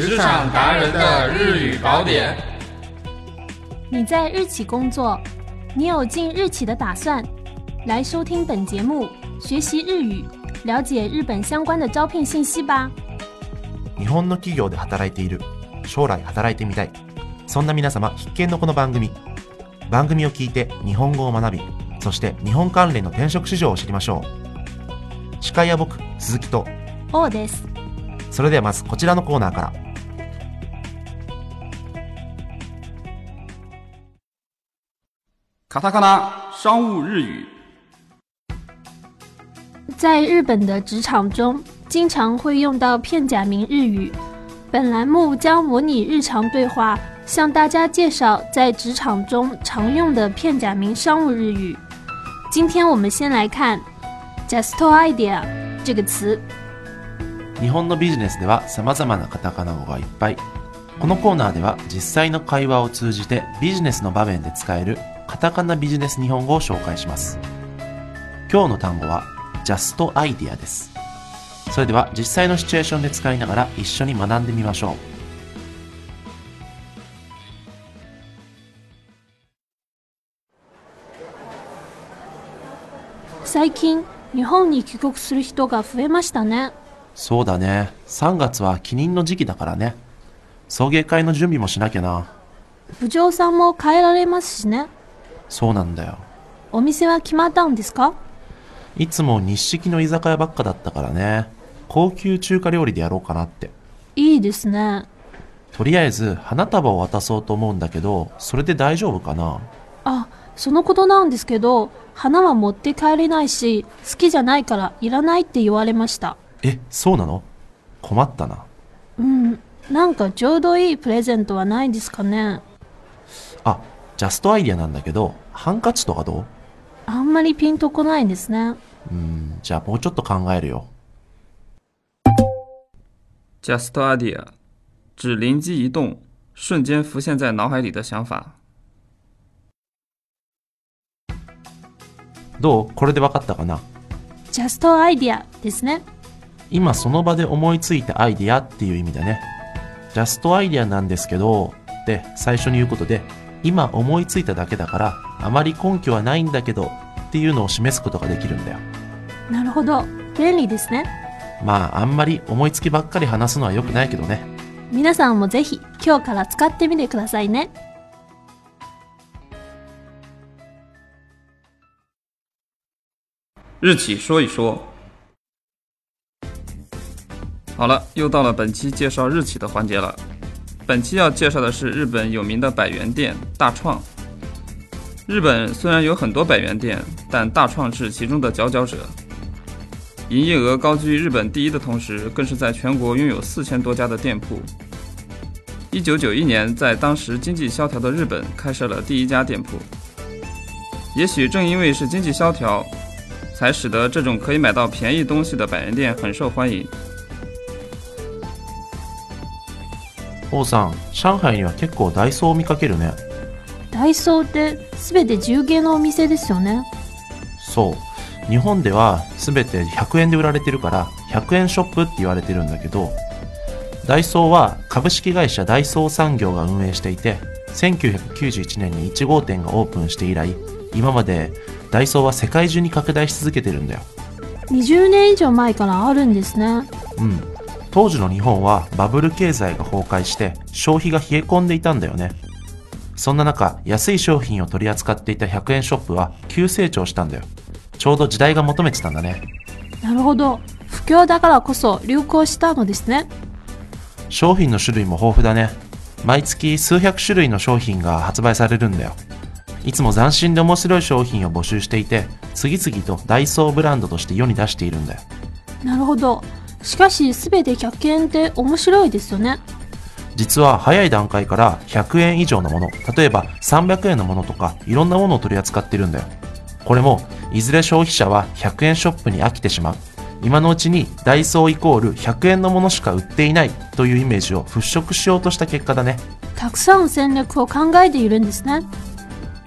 职场达人的日语宝典。你在日企工作，你有进日企的打算？来收听本节目，学习日语，了解日本相关的招聘信息吧。日本の企業で働いている、将来働いてみたい。そんな皆様必見のこの番組。番組を聞いて日本語を学び、そして日本関連の転職市場を知りましょう。司会は僕、鈴木と、王です。それではまずこちらのコーナーから。卡塔卡纳商务日语。在日本的职场中，经常会用到片假名日语。本栏目将模拟日常对话，向大家介绍在职场中常用的片假名商务日语。今天我们先来看 “just idea” 这个词。日本のビジネスでは様々なカタカナ語がいっぱい。このコーナーでは実際の会話を通じてビジネスの場面で使える カタカナビジネス日本語を紹介します。今日の単語は just idea です。それでは実際のシチュエーションで使いながら一緒に学んでみましょう。最近日本に帰国する人が増えましたねそうだね。3月は記任の時期だからね。送迎会の準備もしなきゃな。部長さんも帰られますしねそうなんだよ。お店は決まったんですか？いつも日式の居酒屋ばっかだったからね。高級中華料理でやろうかなって。いいですねとりあえず花束を渡そうと思うんだけど、それで大丈夫かな？あそのことなんですけど花は持って帰れないし好きじゃないからいらないって言われましたえ、そうなの？困ったな。うんなんかちょうどいいプレゼントはないですかね？あ、ジャストアイディアなんだけど、ハンカチとかどう？あんまりピンとこないんですねうん、じゃあもうちょっと考えるよ。Just idea，指灵机一动，瞬间浮现在脑海里的想法。どう？これで分かったかな？ just idea ですね今その場で思いついたアイディアっていう意味だね。 just idea なんですけど、って最初に言うことで、今思いついただけだから、あまり根拠はないんだけど、っていうのを示すことができるんだよ。なるほど便利ですねまあ、あんまり思いつきばっかり話すのは良くないけどね。皆さんもぜひ今日から使ってみてくださいね日企说一说。好了，又到了本期介绍日企的环节了。本期要介绍的是日本有名的百元店大创。日本虽然有很多百元店，但大创是其中的佼佼者。营业额高居日本第一的同时，更是在全国拥有四千多家的店铺。一九九一年，在当时经济萧条的日本开设了第一家店铺。也许正因为是经济萧条，才使得这种可以买到便宜东西的百元店很受欢迎。王さん、上海には結構ダイソーを見かけるね。ダイソーって全て重芸のお店ですよねそう。日本では全て100円で売られてるから、100円ショップって言われてるんだけど、ダイソーは株式会社ダイソー産業が運営していて、1991年に1号店がオープンして以来、今までダイソーは世界中に拡大し続けてるんだよ。20年以上前からあるんですねうん。当時の日本はバブル経済が崩壊して消費が冷え込んでいたんだよね。そんな中、安い商品を取り扱っていた100円ショップは急成長したんだよ。ちょうど時代が求めてたんだね。なるほど不況だからこそ流行したのですね商品の種類も豊富だね。毎月数百種類の商品が発売されるんだよ。いつも斬新で面白い商品を募集していて、次々とダイソーブランドとして世に出しているんだよ。なるほどしかし全て100円って面白いですよね実は早い段階から100円以上のもの、例えば300円のものとかいろんなものを取り扱ってるんだよ。これも、いずれ消費者は100円ショップに飽きてしまう。今のうちにダイソーイコール100円のものしか売っていないというイメージを払拭しようとした結果だね。たくさん戦略を考えているんですね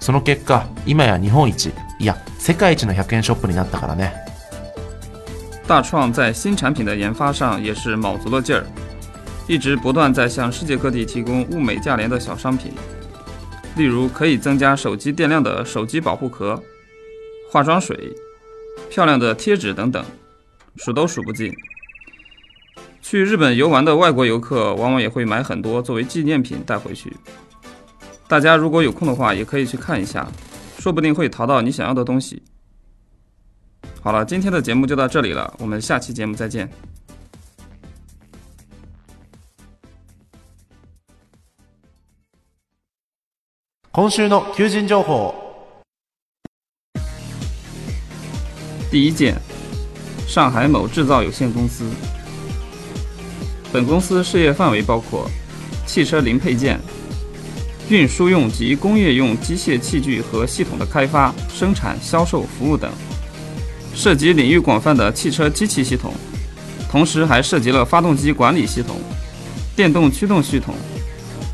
その結果、今や日本一、いや、世界一の100円ショップになったからね。大创在新产品的研发上也是卯足了劲儿。一直不断在向世界各地提供物美价廉的小商品，例如可以增加手机电量的手机保护壳、化妆水、漂亮的贴纸等等，数都数不尽。去日本游玩的外国游客往往也会买很多作为纪念品带回去。大家如果有空的话，也可以去看一下，说不定会淘到你想要的东西。好了，今天的节目就到这里了，我们下期节目再见。今週の求人情報第一件，上海某制造有限公司。本公司事业范围包括汽车零配件、运输用及工业用机械器具和系统的开发、生产、销售、服务等，涉及领域广泛的汽车机器系统，同时还涉及了发动机管理系统、电动驱动系统、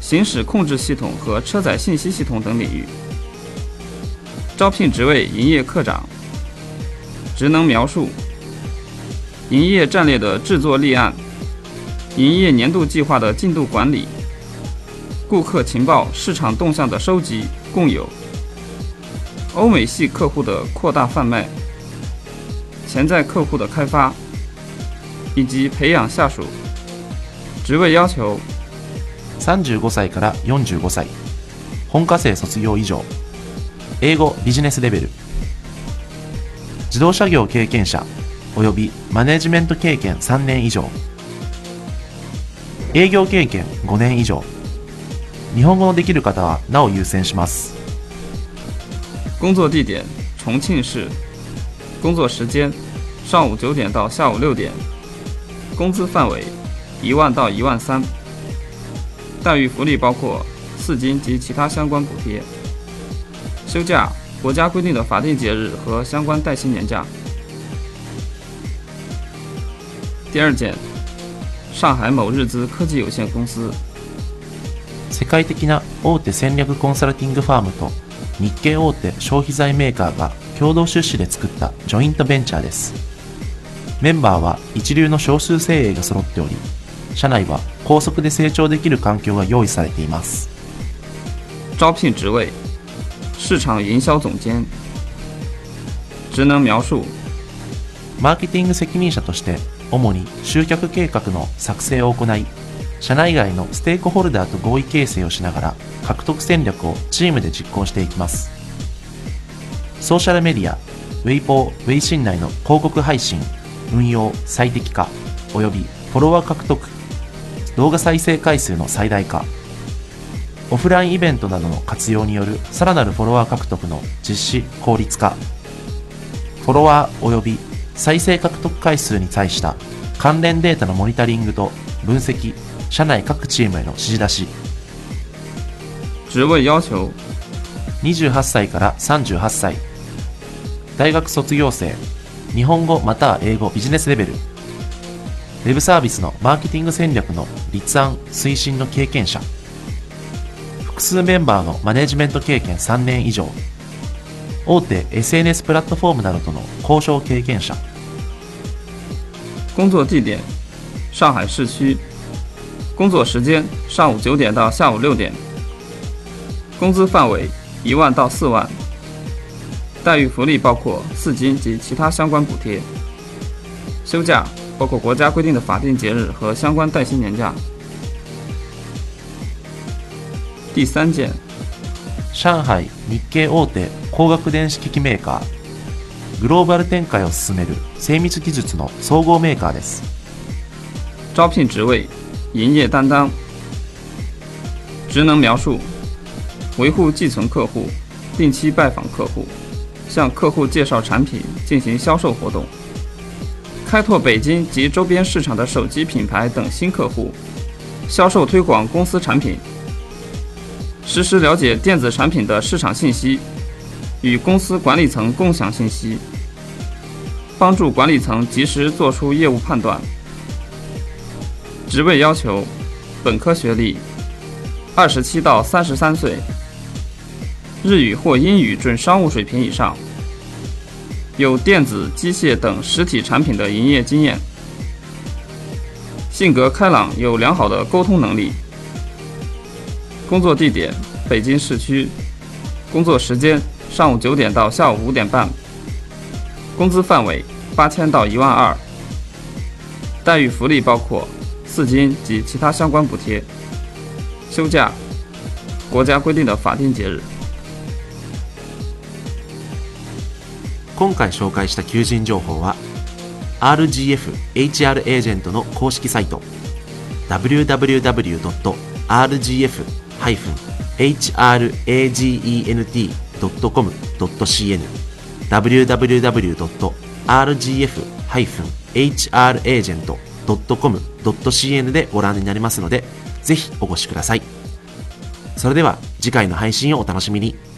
行驶控制系统和车载信息系统等领域。招聘职位营业科长。职能描述：营业战略的制作立案，营业年度计划的进度管理，顾客情报、市场动向的收集，共有欧美系客户的扩大贩卖，潜在客户的开发，以及培养下属。职位要求：三十五歳から四十五歳本科生卒業以上。英語ビジネスレベル。自動車業経験者。およびマネジメント経験3年以上。営業経験5年以上。日本語のできる方はなお優先します。工作地点：重庆市。工作时间：上午九点到下午六点。工资范围：一万到一万三。待遇福利包括四金及其他相关补贴。休假：国家规定的法定节日和相关带薪年假。第二件，上海某日资科技有限公司。世界的な大手戦略コンサルティングファームと日系大手消費財メーカーが 共同出資で作ったジョイントベンチャーです。メンバーは一流の少数精鋭が揃っており社内は高速で成長できる環境が用意されています。招聘职位：市场营销总监。职能描述：マーケティング責任者として主に集客計画の作成を行い社内外のステークホルダーと合意形成をしながら獲得戦略をチームで実行していきますソーシャルメディアウェイポー、ウェイシン内の広告配信運用最適化およびフォロワー獲得動画再生回数の最大化オフラインイベントなどの活用によるさらなるフォロワー獲得の実施効率化フォロワー及び再生獲得回数に際した関連データのモニタリングと分析社内各チームへの指示出し。职位要求：28歳から38歳大学卒業生日本語または英語ビジネスレベルウェブサービスのマーケティング戦略の立案推進の経験者複数メンバーのマネジメント経験3年以上大手 SNS プラットフォームなどとの交渉経験者工作地点：上海市区。工作时间：上午九点到下午六点。工资范围：一万到四万。待遇福利包括四金及其他相关补贴。休假包括国家规定的法定节日和相关带薪年假。第三件，上海日系大手光学電子機器メーカーグローバル展開を進める精密技術の総合メーカーです招聘职位：营业担当。职能描述：维护寄存客户，定期拜访客户， 向客户介绍产品，进行销售活动，开拓北京及周边市场的手机品牌等新客户，销售推广公司产品，实时了解电子产品的市场信息，与公司管理层共享信息，帮助管理层及时做出业务判断。职位要求：本科学历，二十七到三十三岁，日语或英语准商务水平以上，有电子、机械等实体产品的营业经验。性格开朗，有良好的沟通能力。工作地点：北京市区。工作时间：上午九点到下午五点半。工资范围：八千到一万二。待遇福利包括四金及其他相关补贴。休假：国家规定的法定节日。今回紹介した求人情報は RGF HR エージェントの公式サイト www.rgf-hragent.com.cn www.rgf-hragent.com.cn でご覧になりますのでぜひお越しください。それでは次回の配信をお楽しみに。